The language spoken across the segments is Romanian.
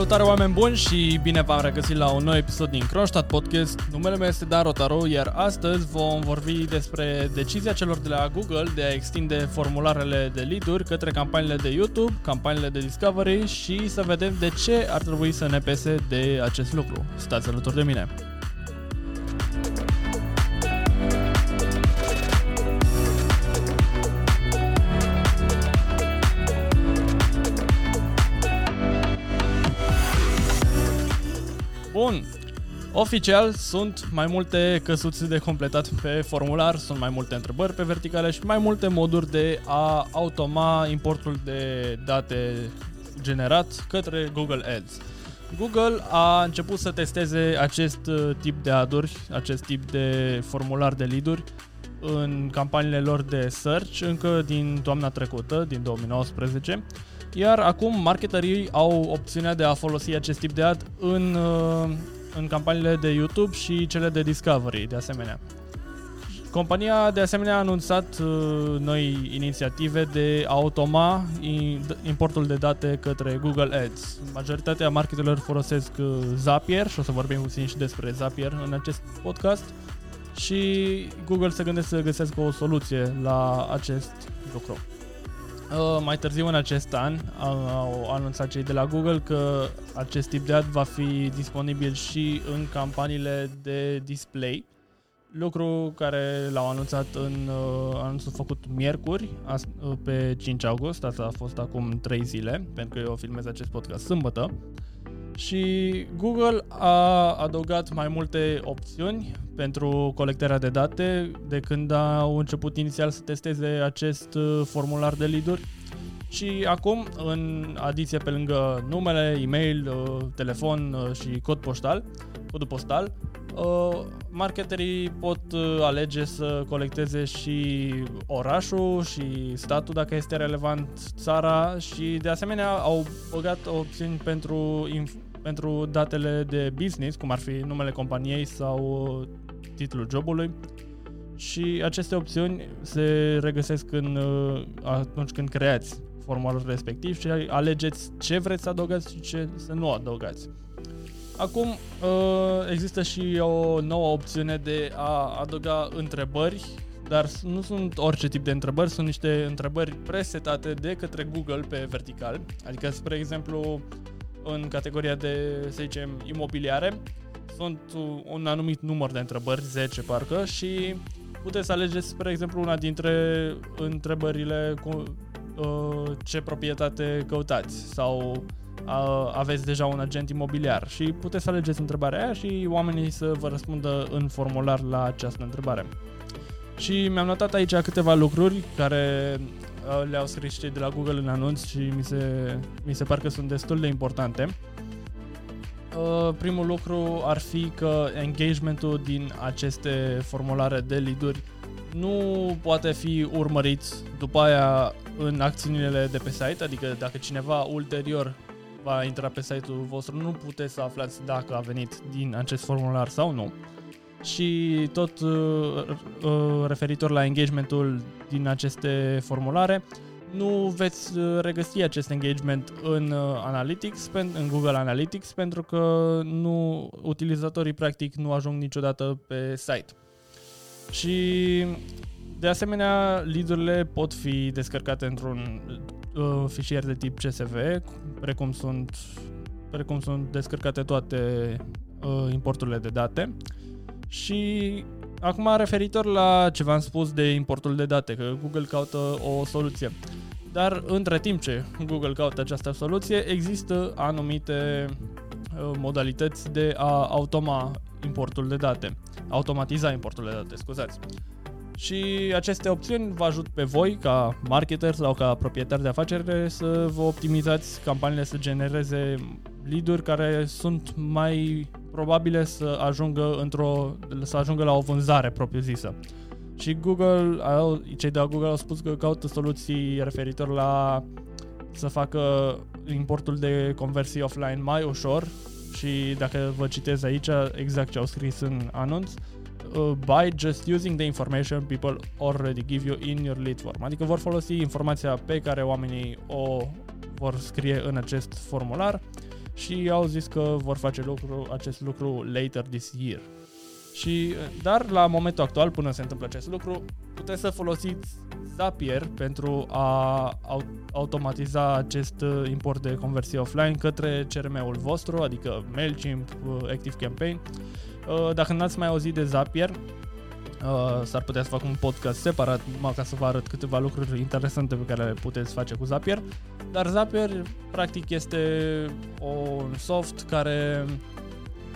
Salutare oameni buni și bine v-am regăsit la un nou episod din Kronstadt Podcast. Numele meu este Dan Rotaru, iar astăzi vom vorbi despre decizia celor de la Google de a extinde formularele de lead către campaniile de YouTube, campaniile de Discovery și să vedem de ce ar trebui să ne pese de acest lucru. Stați alături de mine! Bun. Oficial sunt mai multe căsuțe de completat pe formular, sunt mai multe întrebări pe verticale și mai multe moduri de a automa importul de date generat către Google Ads. Google a început să testeze acest uh, tip de aduri, acest tip de formular de lead în campaniile lor de search încă din toamna trecută, din 2019 iar acum marketerii au opțiunea de a folosi acest tip de ad în, uh, în campaniile de YouTube și cele de Discovery, de asemenea. Compania de asemenea a anunțat uh, noi inițiative de a automa importul de date către Google Ads. Majoritatea marketerilor folosesc uh, Zapier și o să vorbim puțin și despre Zapier în acest podcast și Google se gândește să găsească o soluție la acest lucru. Uh, mai târziu în acest an au anunțat cei de la Google că acest tip de ad va fi disponibil și în campaniile de display, lucru care l-au anunțat în uh, anunțul făcut miercuri, as, uh, pe 5 august, asta a fost acum 3 zile, pentru că eu filmez acest podcast sâmbătă. Și Google a adăugat mai multe opțiuni pentru colectarea de date de când au început inițial să testeze acest uh, formular de lead și acum, în adiție pe lângă numele, e-mail, uh, telefon uh, și cod poștal, codul postal, marketerii pot alege să colecteze și orașul și statul dacă este relevant, țara și de asemenea au băgat opțiuni pentru pentru datele de business, cum ar fi numele companiei sau titlul jobului. Și aceste opțiuni se regăsesc în, uh, atunci când creați formularul respectiv și alegeți ce vreți să adăugați și ce să nu adăugați. Acum uh, există și o nouă opțiune de a adăuga întrebări, dar nu sunt orice tip de întrebări, sunt niște întrebări presetate de către Google pe vertical. Adică, spre exemplu, în categoria de, să zicem, imobiliare. Sunt un anumit număr de întrebări, 10 parcă, și puteți să alegeți, spre exemplu, una dintre întrebările cu uh, ce proprietate căutați sau uh, aveți deja un agent imobiliar și puteți să alegeți întrebarea aia și oamenii să vă răspundă în formular la această întrebare. Și mi-am notat aici câteva lucruri care Uh, le-au scris cei de la Google în anunț și mi se, mi se par că sunt destul de importante. Uh, primul lucru ar fi că engagementul din aceste formulare de lead nu poate fi urmărit după aia în acțiunile de pe site, adică dacă cineva ulterior va intra pe site-ul vostru, nu puteți să aflați dacă a venit din acest formular sau nu. Și tot uh, uh, referitor la engagementul din aceste formulare, nu veți uh, regăsi acest engagement în uh, Analytics, în Google Analytics, pentru că nu utilizatorii practic nu ajung niciodată pe site. Și de asemenea, lead pot fi descărcate într-un uh, fișier de tip CSV, precum sunt, precum sunt descărcate toate uh, importurile de date. Și Acum, referitor la ce v-am spus de importul de date, că Google caută o soluție. Dar între timp ce Google caută această soluție, există anumite uh, modalități de a automa importul de date, automatiza importul de date, scuzați. Și aceste opțiuni vă ajut pe voi, ca marketer sau ca proprietar de afacere, să vă optimizați campaniile să genereze lead care sunt mai probabile să ajungă, într-o, să ajungă la o vânzare propriu-zisă. Și Google, cei de la Google au spus că caută soluții referitor la să facă importul de conversii offline mai ușor și dacă vă citez aici exact ce au scris în anunț, uh, by just using the information people already give you in your lead form. Adică vor folosi informația pe care oamenii o vor scrie în acest formular și au zis că vor face lucru, acest lucru later this year. Și, dar la momentul actual, până se întâmplă acest lucru, puteți să folosiți Zapier pentru a automatiza acest uh, import de conversie offline către CRM-ul vostru, adică MailChimp, uh, ActiveCampaign. Uh, dacă n-ați mai auzit de Zapier, s-ar putea să fac un podcast separat numai ca să vă arăt câteva lucruri interesante pe care le puteți face cu Zapier. Dar Zapier practic este un soft care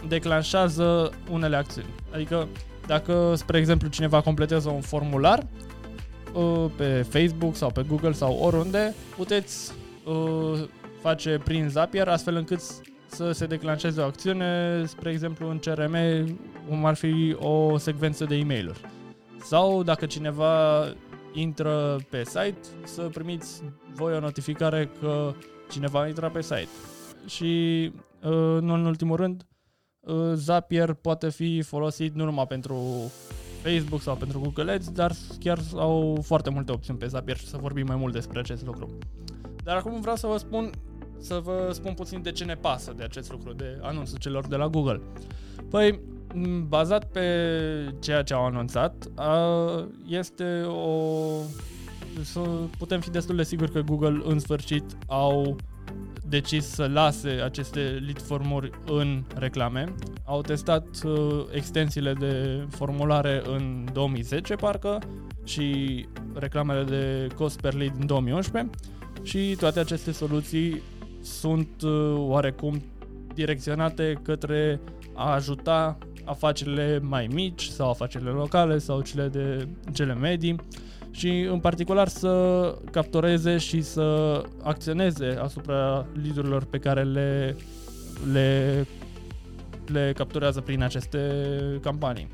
declanșează unele acțiuni. Adică dacă, spre exemplu, cineva completează un formular uh, pe Facebook sau pe Google sau oriunde, puteți uh, face prin Zapier astfel încât să se declanșeze o acțiune, spre exemplu în CRM, cum ar fi o secvență de e mail Sau dacă cineva intră pe site, să primiți voi o notificare că cineva intră pe site. Și, uh, nu în ultimul rând, Uh, Zapier poate fi folosit nu numai pentru Facebook sau pentru Google Ads, dar chiar au foarte multe opțiuni pe Zapier și să vorbim mai mult despre acest lucru. Dar acum vreau să vă spun să vă spun puțin de ce ne pasă de acest lucru, de anunțul celor de la Google. Păi, bazat pe ceea ce au anunțat, este o... Să putem fi destul de siguri că Google în sfârșit au decis să lase aceste lead formuri în reclame. Au testat uh, extensiile de formulare în 2010, parcă, și reclamele de cost per lead în 2011 și toate aceste soluții sunt uh, oarecum direcționate către a ajuta afacerile mai mici sau afacerile locale sau cele de cele medii și în particular să captureze și să acționeze asupra lidurilor pe care le, le, le capturează prin aceste campanii.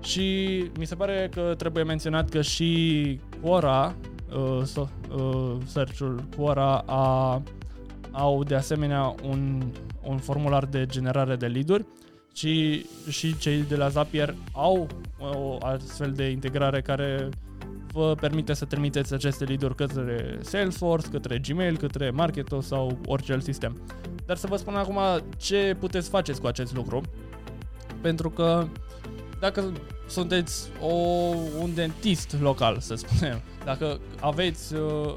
Și mi se pare că trebuie menționat că și Quora, uh, so, uh, search-ul Quora a, au de asemenea un, un formular de generare de lead și, și cei de la Zapier au o astfel de integrare care vă permite să trimiteți aceste lead către Salesforce, către Gmail, către Marketo sau orice alt sistem. Dar să vă spun acum ce puteți face cu acest lucru. Pentru că dacă sunteți o, un dentist local, să spunem, dacă aveți, uh,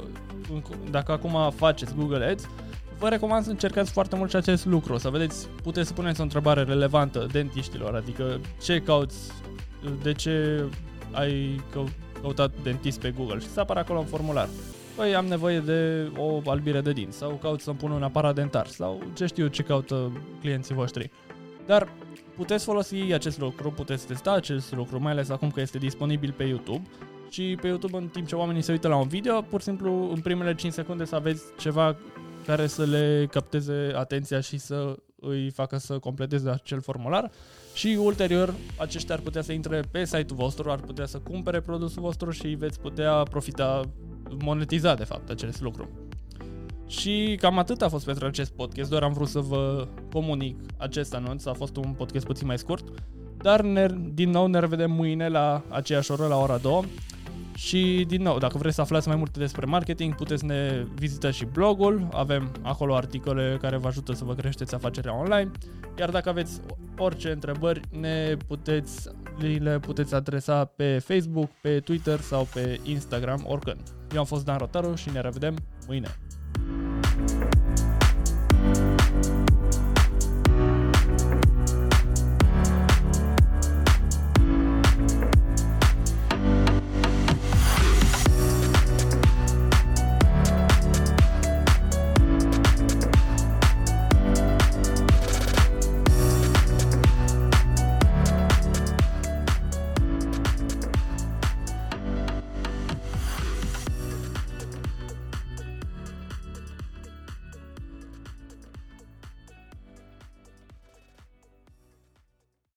dacă acum faceți Google Ads, vă recomand să încercați foarte mult și acest lucru, să vedeți, puteți să puneți o întrebare relevantă dentiștilor, adică ce cauți, de ce ai căutat dentist pe Google și să apară acolo un formular. Păi am nevoie de o albire de dinți sau caut să-mi pun un aparat dentar sau ce știu ce caută clienții voștri. Dar puteți folosi acest lucru, puteți testa acest lucru, mai ales acum că este disponibil pe YouTube și pe YouTube în timp ce oamenii se uită la un video, pur și simplu în primele 5 secunde să aveți ceva care să le capteze atenția și să îi facă să completeze acel formular și ulterior aceștia ar putea să intre pe site-ul vostru, ar putea să cumpere produsul vostru și veți putea profita, monetiza de fapt acest lucru. Și cam atât a fost pentru acest podcast, doar am vrut să vă comunic acest anunț, a fost un podcast puțin mai scurt, dar ne, din nou ne revedem mâine la aceeași oră, la ora 2 și din nou, dacă vreți să aflați mai multe despre marketing, puteți ne vizita și blogul, avem acolo articole care vă ajută să vă creșteți afacerea online, iar dacă aveți orice întrebări, ne puteți, le puteți adresa pe Facebook, pe Twitter sau pe Instagram, oricând. Eu am fost Dan Rotaru și ne revedem mâine.